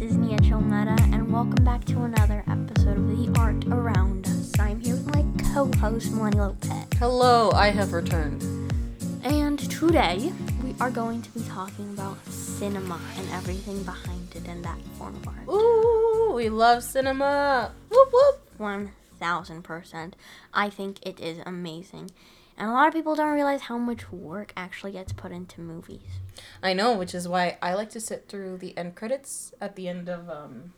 This is Nia Chilmeta, and welcome back to another episode of The Art Around Us. I'm here with my co host, Melanie Lopez. Hello, I have returned. And today, we are going to be talking about cinema and everything behind it in that form of art. Ooh, we love cinema. Whoop whoop. 1000%. I think it is amazing. And a lot of people don't realize how much work actually gets put into movies. I know, which is why I like to sit through the end credits at the end of um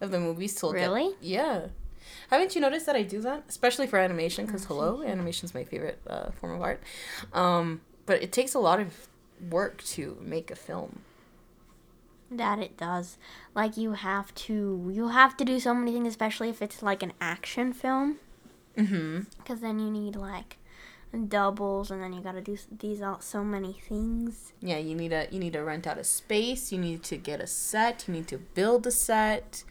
of the movies at- Really? yeah. Haven't you noticed that I do that, especially for animation? Because hello, animation's my favorite uh, form of art. Um, but it takes a lot of work to make a film. That it does. Like you have to you have to do so many things especially if it's like an action film Mm-hmm. cuz then you need like doubles and then you got to do these all so many things. Yeah, you need a you need to rent out a space. You need to get a set. You need to build a set.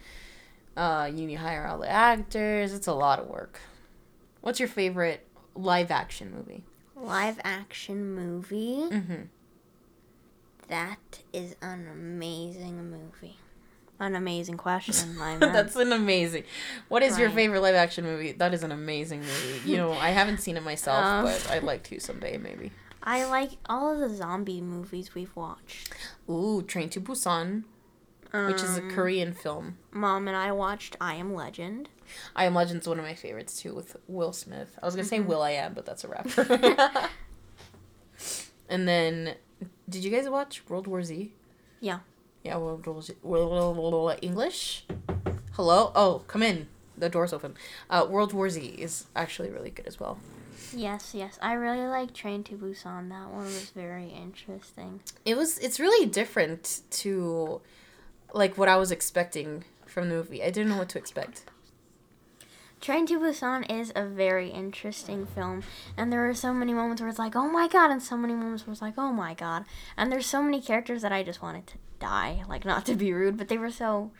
Uh, you need to hire all the actors. It's a lot of work. What's your favorite live action movie? Live action movie. Mm-hmm. That is an amazing movie. An amazing question. That's an amazing. What is your favorite live action movie? That is an amazing movie. You know, I haven't seen it myself, Um. but I'd like to someday maybe. I like all of the zombie movies we've watched. Ooh, Train to Busan, which is a Um, Korean film. Mom and I watched I Am Legend. I Am Legend's one of my favorites too, with Will Smith. I was gonna Mm-hmm. say Will I Am, but that's a rapper. and then, did you guys watch World War Z? Yeah. Yeah, World War Z. World War English. Hello. Oh, come in. The door's open. Uh, World War Z is actually really good as well. Yes, yes. I really like Train to Busan. That one was very interesting. It was. It's really different to, like what I was expecting from the movie. I didn't know what to expect. Train to Busan is a very interesting film, and there are so many moments where it's like, oh my god, and so many moments where it's like, oh my god. And there's so many characters that I just wanted to die. Like, not to be rude, but they were so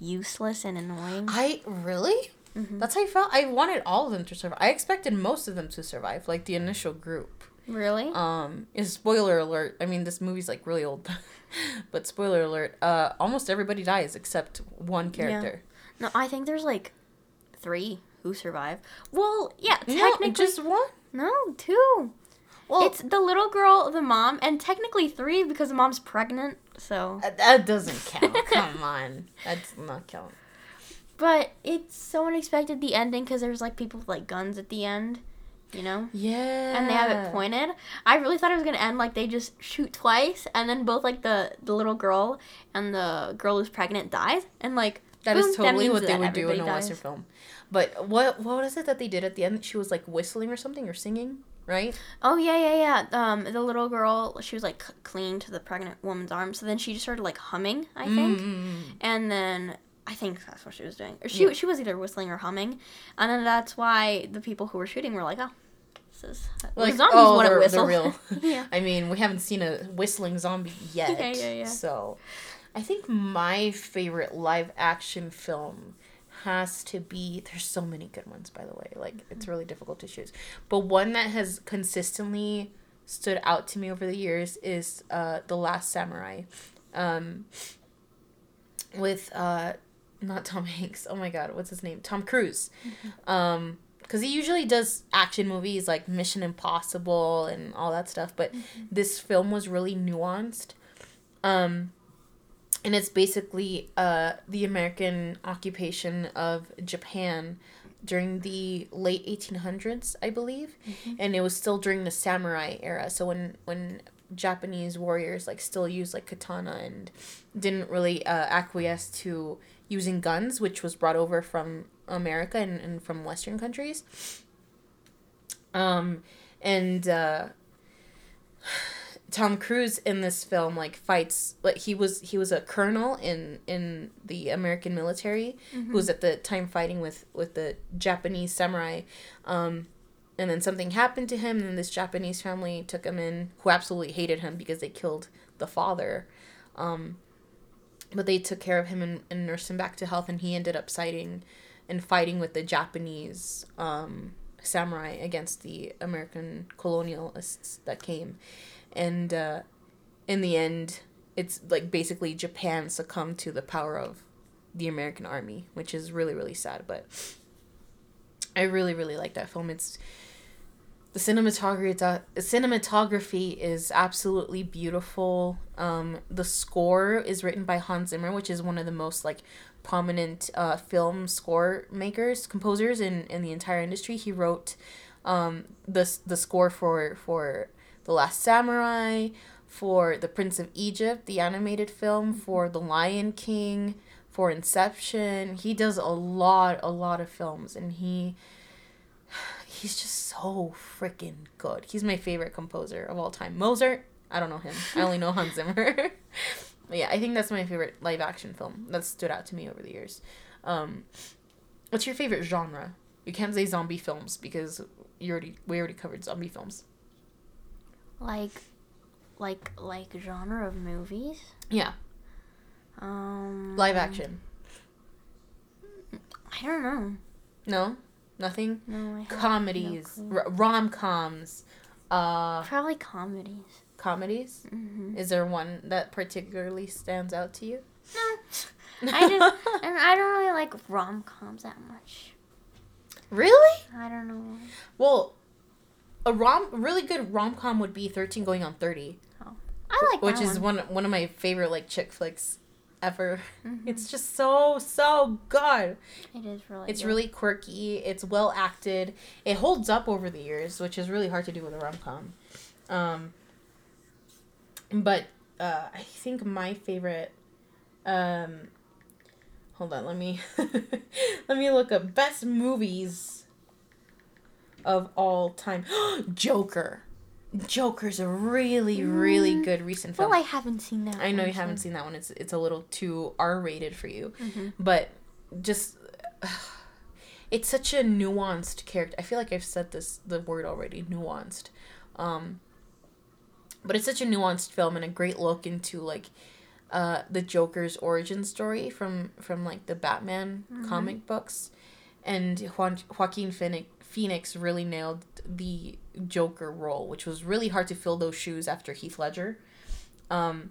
useless and annoying. I really. Mhm. That's how I felt. I wanted all of them to survive. I expected most of them to survive, like the initial group. Really? Um, is spoiler alert. I mean, this movie's like really old, but spoiler alert. Uh, almost everybody dies except one character. No, I think there's like three who survive. Well, yeah, No, technically. just one. No, two. Well, it's the little girl, the mom, and technically three because the mom's pregnant. So, that- that doesn't count. Come on, that's not count. but it's so unexpected the ending because there's like people with like guns at the end, you know, Yeah. and they have it pointed. I really thought it was gonna end like they just shoot twice, and then both like the the little girl and the girl who's pregnant dies, and like That boom, is totally means what they would do in a everybody western film. But what what was it that they did at the end? She was like whistling or something or singing, right? Oh yeah, yeah, yeah. Um, the little girl, she was like clinging to the pregnant woman's arm, so then she just started like humming, I think, Mm. and then I think that's what she was doing, or she Yeah. she was either whistling or humming, and then that's why the people who were shooting were like, oh, this is Like zombies oh, want to whistle. they're real. yeah. I mean, we haven't seen a whistling zombie yet. Yeah, yeah, yeah. So, I think my favorite live action film has to be. There's so many good ones, by the way. Like Mm-hmm. it's really difficult to choose, but one that has consistently stood out to me over the years is uh, the Last Samurai, um, with uh, not Tom Hanks. Oh my God, what's his name? Tom Cruise. Mm-hmm. Um, because he usually does action movies like Mission Impossible and all that stuff, but this film was really nuanced. Um, and it's basically uh, the American occupation of Japan during the late 1800s, I believe, and it was still during the samurai era. So when when Japanese warriors like still used like katana and didn't really uh, acquiesce to using guns, which was brought over from America and, and from Western countries. Um, and uh, Tom Cruise in this film like fights like he was he was a colonel in in the American military who was at the time fighting with with the Japanese samurai. Um and then something happened to him and this Japanese family took him in who absolutely hated him because they killed the father. Um but they took care of him and, and nursed him back to health and he ended up siding and fighting with the Japanese um samurai against the American colonialists that came and uh, in the end it's like basically Japan succumbed to the power of the American army, which is really really sad. But I really really like that film. It's the cinematography cinematography is absolutely beautiful. Um, the score is written by Hans Zimmer, which is one of the most like prominent uh, film score makers composers in, in the entire industry. He wrote um, the the score for for the Last Samurai, for The Prince of Egypt, the animated film, for The Lion King, for Inception. He does a lot, a lot of films, and he he's just so freaking good. He's my favorite composer of all time. Mozart, I don't know him. I only know Hans Zimmer. but yeah, I think that's my favorite live action film that stood out to me over the years. Um, what's your favorite genre? You can't say zombie films because you already we already covered zombie films. Like, like, like genre of movies. Yeah. Um. Live action. I don't know. No, nothing. No, I Comedies, no r- rom coms, uh, Probably comedies. comedies. hmm Is there one that particularly stands out to you? No, I just and I don't really like rom coms that much. really? I don't know. Well, a rom really good rom com would be Thirteen Going on Thirty, I like which is one. one one of my favorite like chick flicks ever. Mhm. It's just so so good. It is really. It's good. really quirky. It's well acted. It holds up over the years, which is really hard to do with a rom com. Um, but uh, I think my favorite. Um, hold on, let me let me look up best movies of all time. Joker. Joker's a really really Mm. good recent film. Well, I haven't seen that. I know you haven't seen that one. It's it's a little too R rated for you Mhm. but just it's such a nuanced character. I feel like I've said this the word already, nuanced. Um but it's such a nuanced film and a great look into like uh the Joker's origin story from from like the Batman Mhm. comic books and Juan, Joaquin Phoenix Phoenix really nailed the Joker role, which was really hard to fill those shoes after Heath Ledger. Um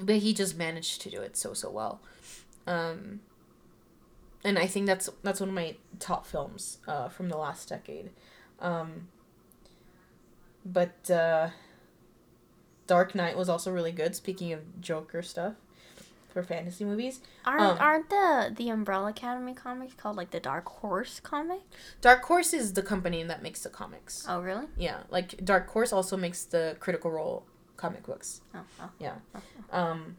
but he just managed to do it so so well. Um, and I think that's that's one of my top films uh, from the last decade. Um, but uh, Dark Knight was also really good. Speaking of Joker stuff for fantasy movies, Aren't Um, aren't the the Umbrella Academy comics called like the Dark Horse comic? Dark Horse is the company that makes the comics. Oh really? Yeah, like Dark Horse also makes the Critical Role comic books. Oh, oh. Yeah. oh. Um,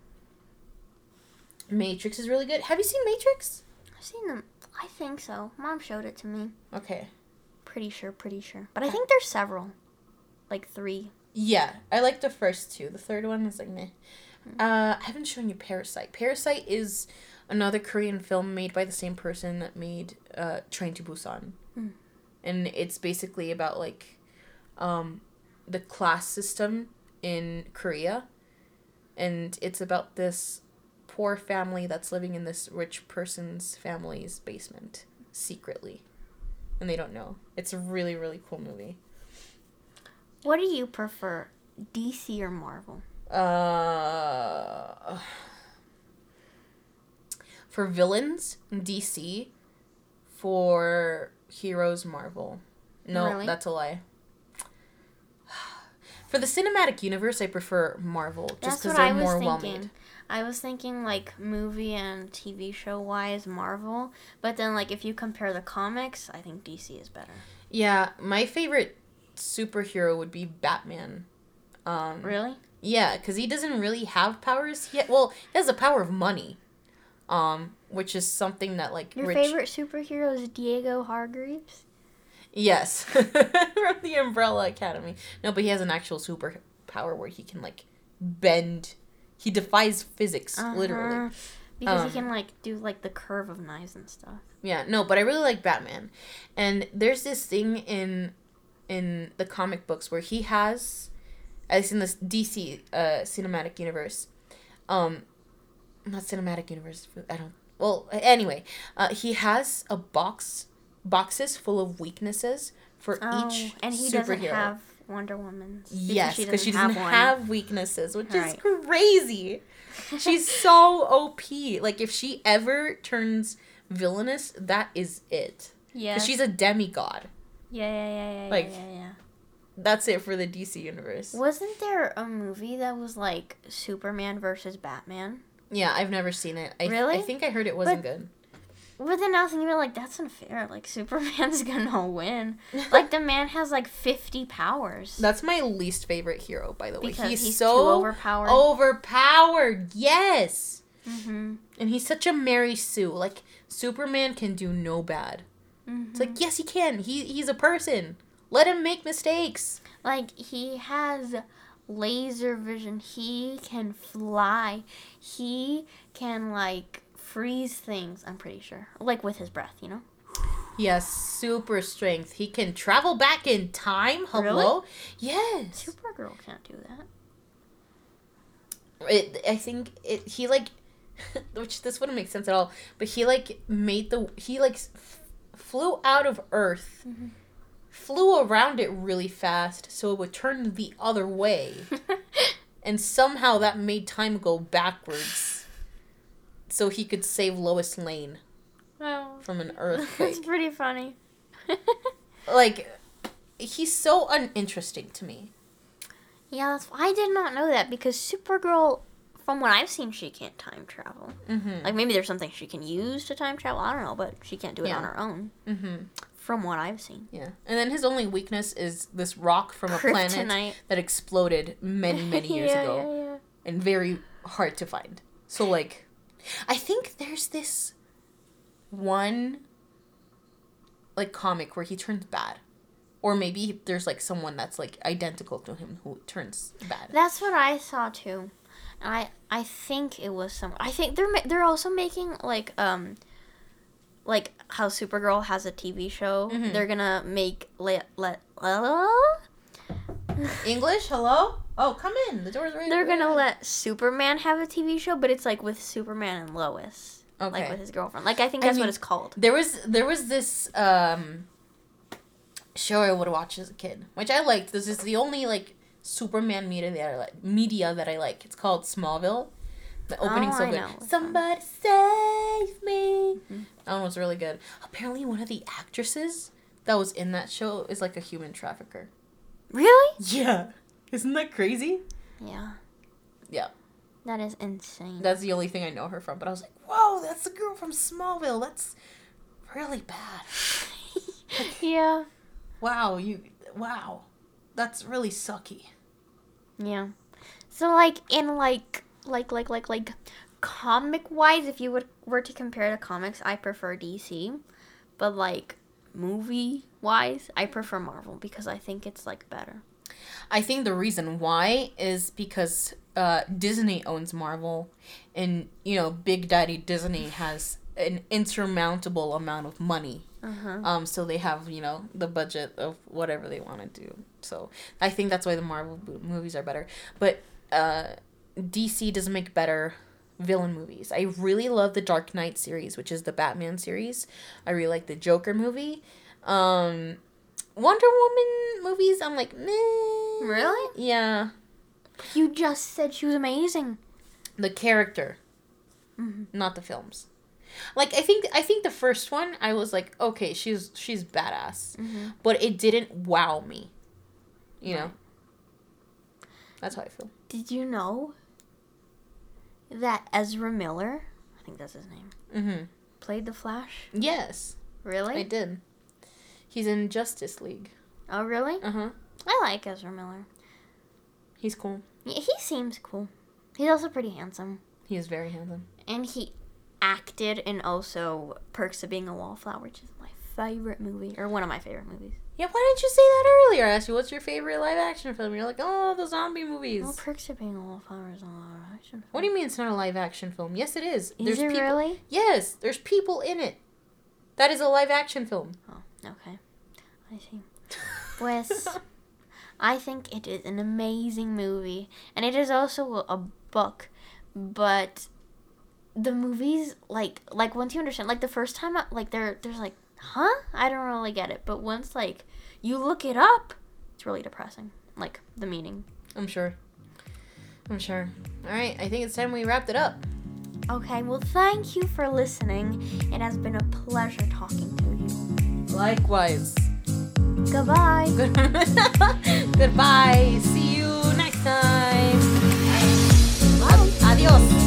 Matrix is really good. Have you seen Matrix? I've seen them. I think so. Mom showed it to me. Okay. Pretty sure. Pretty sure. But I think there's several, like three. Yeah, I like the first two. The third one is like meh. Uh, I haven't shown you Parasite. Parasite is another Korean film made by the same person that made uh, Train to Busan, Hmm. and it's basically about like, um, the class system in Korea, and it's about this poor family that's living in this rich person's family's basement secretly, and they don't know. It's a really really cool movie. What do you prefer, DC or Marvel? Uh, for villains, DC. For heroes, Marvel. No, Really? that's a lie. For the cinematic universe, I prefer Marvel just because they're I was more well thinking. made. I was thinking like movie and TV show wise Marvel, but then like if you compare the comics, I think DC is better. Yeah, my favorite superhero would be Batman. Um, Really? Yeah, because he doesn't really have powers yet. Well, he has the power of money, um, which is something that like Your rich. favorite superhero is Diego Hargreaves? Yes, from the Umbrella Academy. No, but he has an actual superpower where he can like bend. He defies physics, literally. Uh-huh. Because Um, he can like do like the curve of knives and stuff. Yeah, no, but I really like Batman. And there's this thing in in the comic books where he has at least in this DC uh cinematic universe. Um not cinematic universe, I don't well, anyway, uh he has a box boxes full of weaknesses for Oh, each and he superhero. doesn't have Wonder Woman's. yes, because she doesn't one. have weaknesses, which Right. is crazy. She's so OP. Like if she ever turns villainous, that is it. Yeah, she's a demigod. yeah, yeah, yeah, yeah, like- yeah, yeah, yeah. That's it for the DC universe. Wasn't there a movie that was like Superman versus Batman? Yeah, I've never seen it. I, Really? I think I heard it wasn't good. But then I was thinking, like, that's unfair. Like, Superman's gonna win. Like, the man has like 50 powers. That's my least favorite hero, by the way. because he's, he's, so overpowered. overpowered. Yes. Mm-hmm. And he's such a Mary Sue. Like Superman can do no bad. mm-hmm. It's like yes, he can. He he's a person. Let him make mistakes. Like he has laser vision. He can fly. He can like freeze things. I'm pretty sure, like with his breath, you know. He has super strength. He can travel back in time. Hello. Yes. Supergirl can't do that. It, I think it. He like, which this wouldn't make sense at all. But he like made the he like f- flew out of Earth. Mhm. Flew around it really fast so it would turn the other way. and somehow that made time go backwards so he could save Lois Lane oh, from an that's earthquake. pretty funny. like he's so uninteresting to me. yeah, that's. I did not know that because Supergirl, from what I've seen, she can't time travel. Mhm. Like maybe there's something she can use to time travel. I don't know, but she can't do it Yeah. on her own. Mhm. From what I've seen. Yeah. And then his only weakness is this rock from a planet that exploded many many years yeah, ago Yeah, yeah. and very hard to find. So like I think there's this one like comic where he turns bad. Or maybe there's like someone that's like identical to him who turns bad. That's what I saw too. I I think it was some. I think they're they're also making like um. Like how Supergirl has a TV show, Mhm. they're gonna make let let. English, hello? Oh, come in. The door's right they're gonna let Superman have a TV show, but it's like with Superman and Lois, Okay. like with his girlfriend. Like I think I that's mean- what it's called. There was there was this um show I would watch as a kid, which I liked. This is the only like Superman media that I like. Media that I like. It's called Smallville. The opening Oh, so I good. Somebody save me. Mhm. That one was really good. Apparently, one of the actresses that was in that show is like a human trafficker. Really? Yeah, isn't that crazy? Yeah. Yeah. That is insane. That's the only thing I know her from. But I was like, whoa, that's the girl from Smallville. That's really bad. yeah. Wow, you wow. That's really sucky. Yeah. So like in like like like like like comic wise, if you would were to compare to comics, I prefer DC. But like movie wise, I prefer Marvel because I think it's like better. I think the reason why is because uh, Disney owns Marvel, and you know Big Daddy Disney has an insurmountable amount of money. Uh-huh. Um, so they have you know the budget of whatever they want to do. So I think that's why the Marvel movies are better. But uh, DC doesn't make better villain movies. I really love the Dark Knight series, which is the Batman series. I really like the Joker movie. Um, Wonder Woman movies, I'm like, meh. Really? Yeah. You just said she was amazing. The character, Mhm. not the films. Like I think I think the first one I was like, okay, she's she's badass. Mm-hmm. But it didn't wow me. You know? That's how I feel. Did you know that Ezra Miller, I think that's his name, Mm-hmm. played the Flash? Yes, Really? I did. He's in Justice League. oh, really? Uh huh. I like Ezra Miller. He's cool. Yeah, he seems cool. He's also pretty handsome. He is very handsome. And he acted in also Perks of Being a Wallflower, which is my favorite movie, or one of my favorite movies. Yeah, why didn't you say that earlier? I asked you what's your favorite live action film. You're like, oh, the zombie movies. Well, Perks of Being a Wallflower is a live action. what do you mean it's not a live action film? Yes, it is. Is it people. really? Yes, there's people in it. That is a live action film. Oh, okay. I see. Pues, I think it is an amazing movie, and it is also a, book. But the movies, like, like once you understand, like the first time, like there, there's like, huh? I don't really get it. But once like you look it up, it's really depressing. Like the meaning. I'm sure. I'm sure. All right, I think it's time we wrapped it up. Okay, well, thank you for listening. It has been a pleasure talking to you. Likewise. Goodbye. Goodbye. See you next time. Bye. Adios.